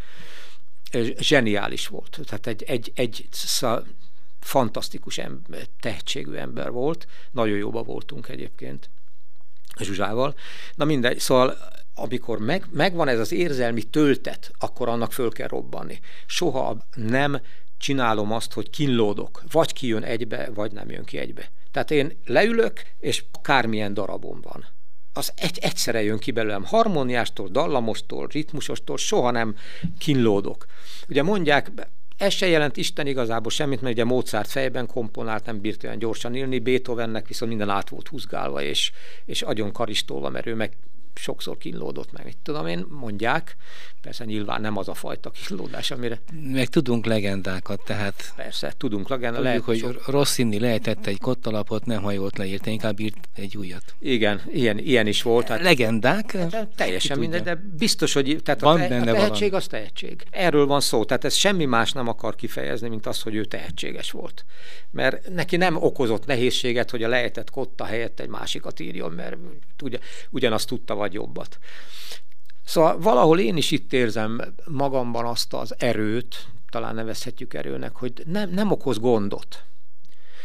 Zseniális volt. Tehát egy, egy, egy fantasztikus ember, tehetségű ember volt, nagyon jóba voltunk egyébként Zsuzsával. Na mindegy, szóval amikor meg, megvan ez az érzelmi töltet, akkor annak föl kell robbanni. Soha nem csinálom azt, hogy kínlódok. Vagy kijön egybe, vagy nem jön ki egybe. Tehát én leülök, és akármilyen darabom van. Az egy, egyszerre jön ki belőlem. Harmóniástól, dallamostól, ritmusostól soha nem kínlódok. Ugye mondják, ez se jelent Isten igazából semmit, mert ugye Mozart fejben komponált, nem bírt olyan gyorsan írni, Beethovennek viszont minden át volt húzgálva, és, és agyon karistolva, mert ő meg sokszor kínlódott meg, mit tudom én, mondják. Persze nyilván nem az a fajta kínlódás, amire... Meg tudunk legendákat, tehát... Persze, tudunk legendákat. Lehet, hogy sok... Rossini lehetett egy kottalapot, nem hajolt leírta, inkább írt egy újat. Igen, ilyen, ilyen is volt. Hát, Legendák? De teljesen minden, de biztos, hogy tehát van a, te, a tehetség valami. az tehetség. Erről van szó, tehát ez semmi más nem akar kifejezni, mint az, hogy ő tehetséges volt. Mert neki nem okozott nehézséget, hogy a lehetett kotta helyett egy másikat írjon, mert ugye, ugyanazt tudta vagy jobbat. Szóval valahol én is itt érzem magamban azt az erőt, talán nevezhetjük erőnek, hogy nem, nem okoz gondot.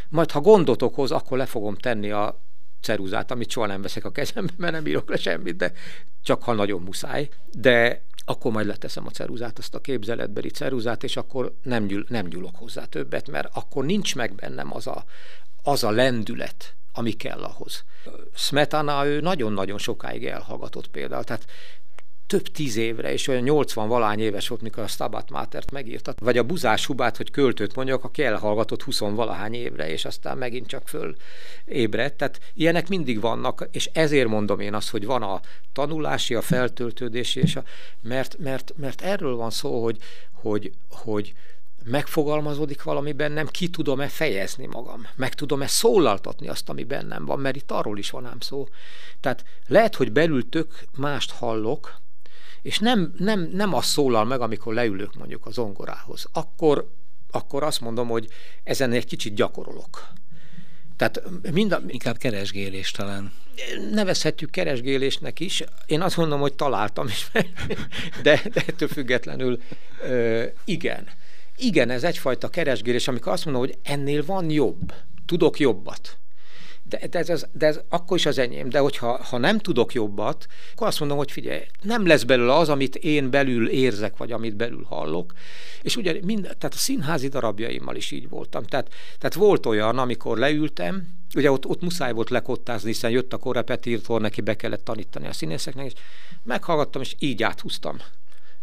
Majd ha gondot okoz, akkor le fogom tenni a ceruzát, amit soha nem veszek a kezembe, mert nem írok le semmit, de csak ha nagyon muszáj. De akkor majd leteszem a ceruzát, azt a képzeletbeli ceruzát, és akkor nem, gyűl, nem gyúlok hozzá többet, mert akkor nincs meg bennem az a, az a lendület, ami kell ahhoz. Smetana ő nagyon-nagyon sokáig elhallgatott például, tehát több tíz évre, és olyan 80 valány éves volt, mikor a Stabat Matert megírta. Vagy a Buzás Hubát, hogy költőt mondjak, aki elhallgatott 20 valahány évre, és aztán megint csak föl ébredt. Tehát ilyenek mindig vannak, és ezért mondom én azt, hogy van a tanulási, a feltöltődési, és a, mert, mert, mert erről van szó, hogy, hogy, hogy megfogalmazódik valami bennem, ki tudom-e fejezni magam, meg tudom-e szólaltatni azt, ami bennem van, mert itt arról is van ám szó. Tehát lehet, hogy belül tök mást hallok, és nem, nem, nem az szólal meg, amikor leülök mondjuk az zongorához. Akkor, akkor azt mondom, hogy ezen egy kicsit gyakorolok. Tehát mind a, Inkább keresgélés talán. Nevezhetjük keresgélésnek is. Én azt mondom, hogy találtam is, de, de ettől függetlenül igen. Igen, ez egyfajta keresgélés, amikor azt mondom, hogy ennél van jobb, tudok jobbat. De, de, ez, de ez akkor is az enyém. De hogyha ha nem tudok jobbat, akkor azt mondom, hogy figyelj, nem lesz belőle az, amit én belül érzek, vagy amit belül hallok. És ugye mind, tehát a színházi darabjaimmal is így voltam. Tehát, tehát volt olyan, amikor leültem, ugye ott, ott muszáj volt lekottázni, hiszen jött a korrepetítor, neki be kellett tanítani a színészeknek, és meghallgattam, és így áthúztam.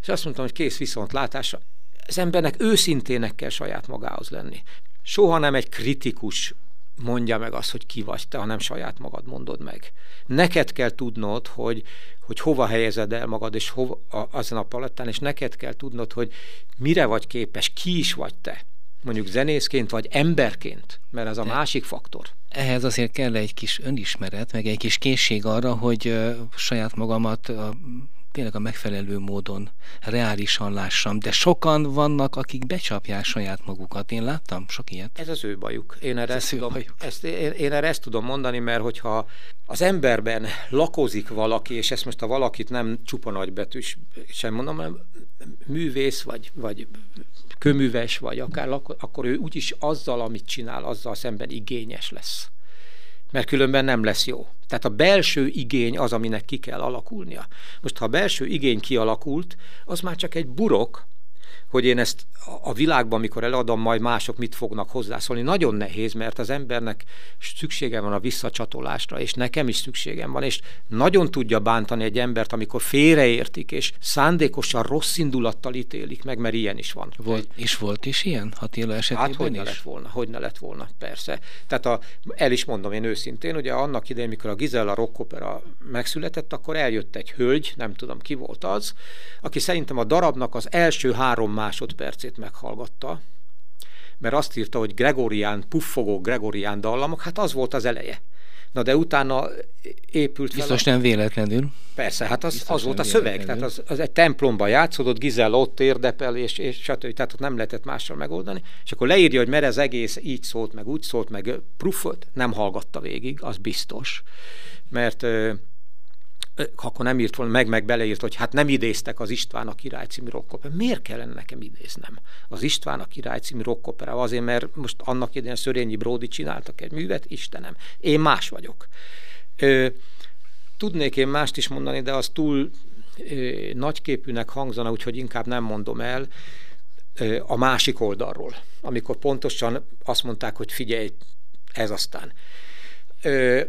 És azt mondtam, hogy kész viszontlátásra az embernek őszintének kell saját magához lenni. Soha nem egy kritikus mondja meg azt, hogy ki vagy te, hanem saját magad mondod meg. Neked kell tudnod, hogy, hogy hova helyezed el magad, és hova, a, azon a palettán, és neked kell tudnod, hogy mire vagy képes, ki is vagy te. Mondjuk zenészként, vagy emberként, mert ez a másik faktor. Ehhez azért kell egy kis önismeret, meg egy kis készség arra, hogy uh, saját magamat uh, tényleg a megfelelő módon reálisan lássam, de sokan vannak, akik becsapják saját magukat. Én láttam sok ilyet. Ez az ő bajuk. Én erre, ezt tudom, ezt, én, én erre ezt tudom mondani, mert hogyha az emberben lakozik valaki, és ezt most a valakit nem csupa nagybetűs sem mondom, hanem művész, vagy, vagy köműves, vagy akár, akkor ő úgyis azzal, amit csinál, azzal szemben igényes lesz mert különben nem lesz jó. Tehát a belső igény az, aminek ki kell alakulnia. Most, ha a belső igény kialakult, az már csak egy burok, hogy én ezt a világban, mikor eladom, majd mások mit fognak hozzászólni. Nagyon nehéz, mert az embernek szüksége van a visszacsatolásra, és nekem is szükségem van, és nagyon tudja bántani egy embert, amikor félreértik, és szándékosan rossz indulattal ítélik meg, mert ilyen is van. Volt, és volt is ilyen Attila esetében Hát hogy is? ne lett volna, hogy ne lett volna, persze. Tehát a, el is mondom én őszintén, ugye annak idején, mikor a Gizella Rock Opera megszületett, akkor eljött egy hölgy, nem tudom ki volt az, aki szerintem a darabnak az első három másodpercét meghallgatta, mert azt írta, hogy Gregorián, puffogó Gregorián dallamok, hát az volt az eleje. Na de utána épült fel Biztos a... nem véletlenül. Persze, hát az, az volt a szöveg, tehát az, az egy templomban játszódott, Gizel ott érdepel, és, és stb. Tehát ott nem lehetett mással megoldani. És akkor leírja, hogy mert ez egész így szólt, meg úgy szólt, meg prufot, nem hallgatta végig, az biztos. Mert akkor nem írt volna, meg, meg beleírt, hogy hát nem idéztek az István a király című rockopera. Miért kellene nekem idéznem az István a király című rockopera? Azért, mert most annak idején Szörényi Bródi csináltak egy művet, Istenem, én más vagyok. Ö, tudnék én mást is mondani, de az túl ö, nagyképűnek hangzana, úgyhogy inkább nem mondom el ö, a másik oldalról, amikor pontosan azt mondták, hogy figyelj, ez aztán. Ö,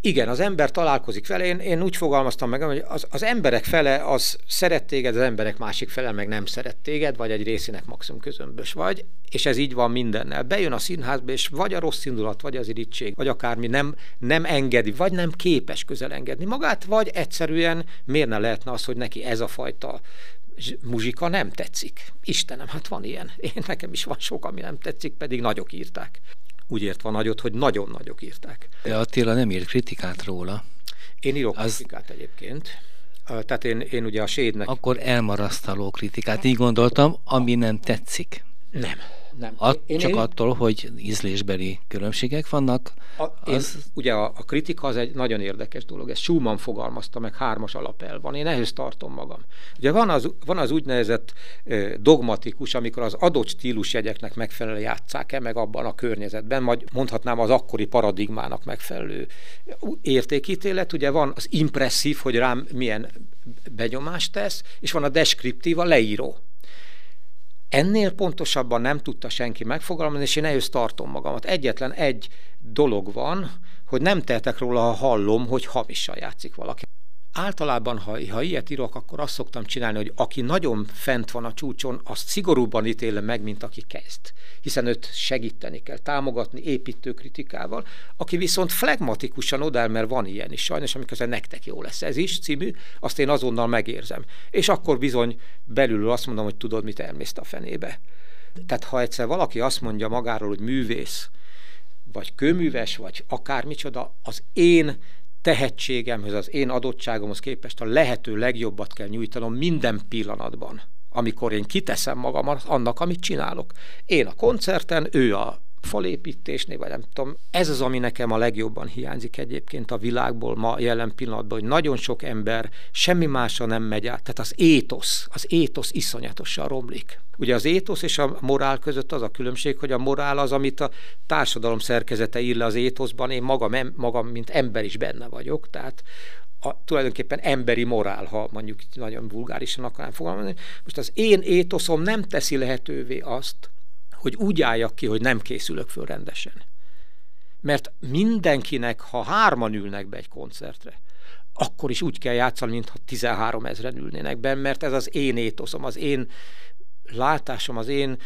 igen, az ember találkozik vele, én, én úgy fogalmaztam meg, hogy az, az emberek fele az szeret téged, az emberek másik fele meg nem szeret téged, vagy egy részének maximum közömbös vagy, és ez így van mindennel. Bejön a színházba, és vagy a rossz indulat, vagy az irítség, vagy akármi nem, nem engedi, vagy nem képes közel engedni magát, vagy egyszerűen miért ne lehetne az, hogy neki ez a fajta muzsika nem tetszik. Istenem, hát van ilyen. Én nekem is van sok, ami nem tetszik, pedig nagyok írták úgy értve nagyot, hogy nagyon nagyok írták. De Attila nem írt kritikát róla. Én írok az... kritikát egyébként. Tehát én, én ugye a sédnek... Akkor elmarasztaló kritikát, így gondoltam, ami nem tetszik. Nem. Nem. At, én, csak én, attól, hogy ízlésbeli különbségek vannak. A, az... én, ugye a, a kritika az egy nagyon érdekes dolog, ezt Schumann fogalmazta meg hármas alapel van, én ehhez tartom magam. Ugye van az, van az úgynevezett eh, dogmatikus, amikor az adott stílusjegyeknek megfelelően játszák-e meg abban a környezetben, vagy mondhatnám az akkori paradigmának megfelelő értékítélet, ugye van az impresszív, hogy rám milyen benyomást tesz, és van a deskriptív, a leíró Ennél pontosabban nem tudta senki megfogalmazni, és én ehhez tartom magamat. Egyetlen egy dolog van, hogy nem tehetek róla, ha hallom, hogy hamisan játszik valaki. Általában, ha, ha ilyet írok, akkor azt szoktam csinálni, hogy aki nagyon fent van a csúcson, azt szigorúbban ítélem meg, mint aki kezd. Hiszen őt segíteni kell, támogatni építő kritikával. Aki viszont flegmatikusan odáll, mert van ilyen is sajnos, amikor nektek jó lesz ez is című, azt én azonnal megérzem. És akkor bizony belül azt mondom, hogy tudod, mit elmész a fenébe Tehát ha egyszer valaki azt mondja magáról, hogy művész, vagy kőműves, vagy akármicsoda, az én tehetségemhez, az én adottságomhoz képest a lehető legjobbat kell nyújtanom minden pillanatban, amikor én kiteszem magam annak, amit csinálok. Én a koncerten, ő a falépítésnél, vagy nem tudom. Ez az, ami nekem a legjobban hiányzik egyébként a világból ma jelen pillanatban, hogy nagyon sok ember semmi másra nem megy át. Tehát az étosz, az étosz iszonyatosan romlik. Ugye az étosz és a morál között az a különbség, hogy a morál az, amit a társadalom szerkezete ír le az étoszban, én magam, em, magam mint ember is benne vagyok, tehát a, tulajdonképpen emberi morál, ha mondjuk nagyon vulgárisan akarnám fogalmazni. Most az én étoszom nem teszi lehetővé azt, hogy úgy álljak ki, hogy nem készülök föl rendesen. Mert mindenkinek, ha hárman ülnek be egy koncertre, akkor is úgy kell játszani, mintha 13 ezeren ülnének be, mert ez az én étoszom, az én látásom, az én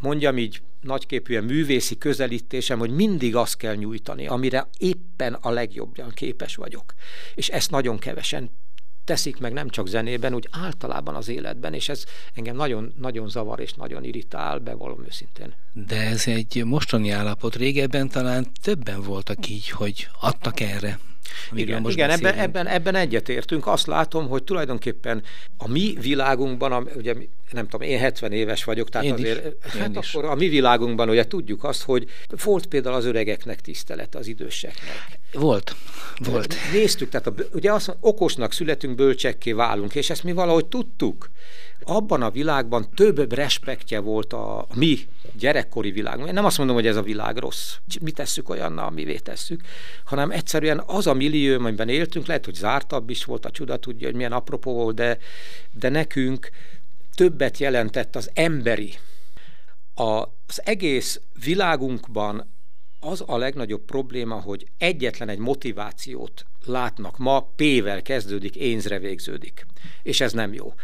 mondjam így nagyképűen művészi közelítésem, hogy mindig azt kell nyújtani, amire éppen a legjobban képes vagyok. És ezt nagyon kevesen teszik meg nem csak zenében, úgy általában az életben, és ez engem nagyon, nagyon zavar és nagyon irritál, bevallom őszintén. De ez egy mostani állapot. Régebben talán többen voltak így, hogy adtak erre. Igen, igen ebben, ebben, ebben egyetértünk. Azt látom, hogy tulajdonképpen a mi világunkban, ugye nem tudom, én 70 éves vagyok, tehát én azért, is, hát is. akkor a mi világunkban ugye tudjuk azt, hogy volt például az öregeknek tisztelet, az időseknek. Volt, volt. Néztük, tehát a, ugye azt mondja, okosnak születünk, bölcsekké válunk, és ezt mi valahogy tudtuk. Abban a világban több respektje volt a, mi gyerekkori világunkban. Én nem azt mondom, hogy ez a világ rossz. Mi tesszük olyanna, amivé tesszük, hanem egyszerűen az a millió, amiben éltünk, lehet, hogy zártabb is volt, a csuda tudja, hogy milyen apropó volt, de, de nekünk többet jelentett az emberi. A, az egész világunkban az a legnagyobb probléma, hogy egyetlen egy motivációt látnak ma, P-vel kezdődik, énzre végződik. És ez nem jó.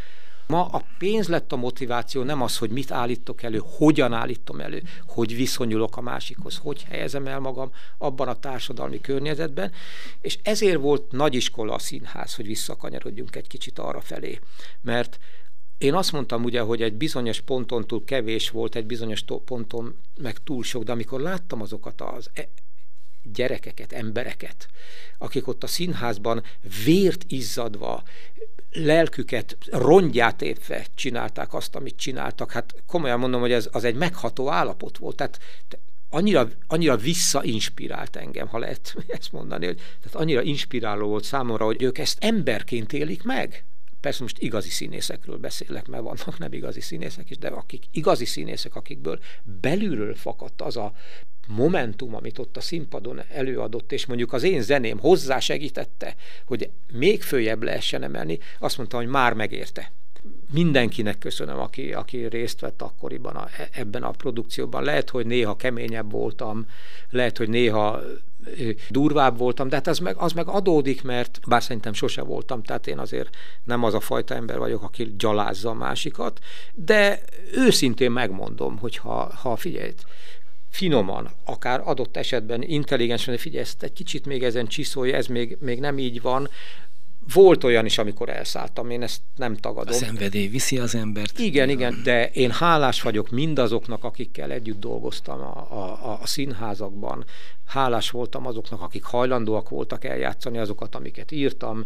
Ma a pénz lett a motiváció, nem az, hogy mit állítok elő, hogyan állítom elő, hogy viszonyulok a másikhoz, hogy helyezem el magam abban a társadalmi környezetben, és ezért volt nagyiskola a színház, hogy visszakanyarodjunk egy kicsit arra felé. Mert én azt mondtam ugye, hogy egy bizonyos ponton túl kevés volt, egy bizonyos ponton meg túl sok, de amikor láttam azokat az e- gyerekeket, embereket, akik ott a színházban vért izzadva, lelküket rongyát épve csinálták azt, amit csináltak. Hát komolyan mondom, hogy ez az egy megható állapot volt. Tehát annyira, annyira visszainspirált engem, ha lehet ezt mondani, hogy tehát annyira inspiráló volt számomra, hogy ők ezt emberként élik meg. Persze most igazi színészekről beszélek, mert vannak nem igazi színészek is, de akik igazi színészek, akikből belülről fakadt az a momentum, amit ott a színpadon előadott, és mondjuk az én zeném hozzásegítette, hogy még följebb lehessen emelni, azt mondta, hogy már megérte. Mindenkinek köszönöm, aki, aki részt vett akkoriban a, ebben a produkcióban. Lehet, hogy néha keményebb voltam, lehet, hogy néha durvább voltam, de hát az meg, az meg adódik, mert bár szerintem sose voltam, tehát én azért nem az a fajta ember vagyok, aki gyalázza a másikat, de őszintén megmondom, hogy ha, ha figyelj, finoman, akár adott esetben intelligensen, figyelj, ezt egy kicsit még ezen csiszolja, ez még, még nem így van, volt olyan is, amikor elszálltam, én ezt nem tagadom. A szenvedély viszi az embert. Igen, igen, de én hálás vagyok mindazoknak, akikkel együtt dolgoztam a, a, a színházakban. Hálás voltam azoknak, akik hajlandóak voltak eljátszani azokat, amiket írtam,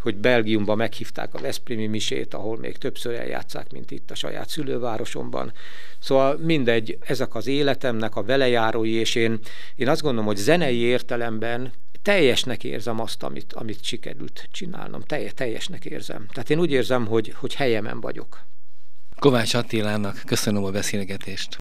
hogy Belgiumban meghívták a Veszprémi misét, ahol még többször eljátszák, mint itt a saját szülővárosomban. Szóval mindegy, ezek az életemnek a velejárói, és én, én azt gondolom, hogy zenei értelemben teljesnek érzem azt, amit, amit sikerült csinálnom. Telje, teljesnek érzem. Tehát én úgy érzem, hogy, hogy helyemen vagyok. Kovács Attilának köszönöm a beszélgetést.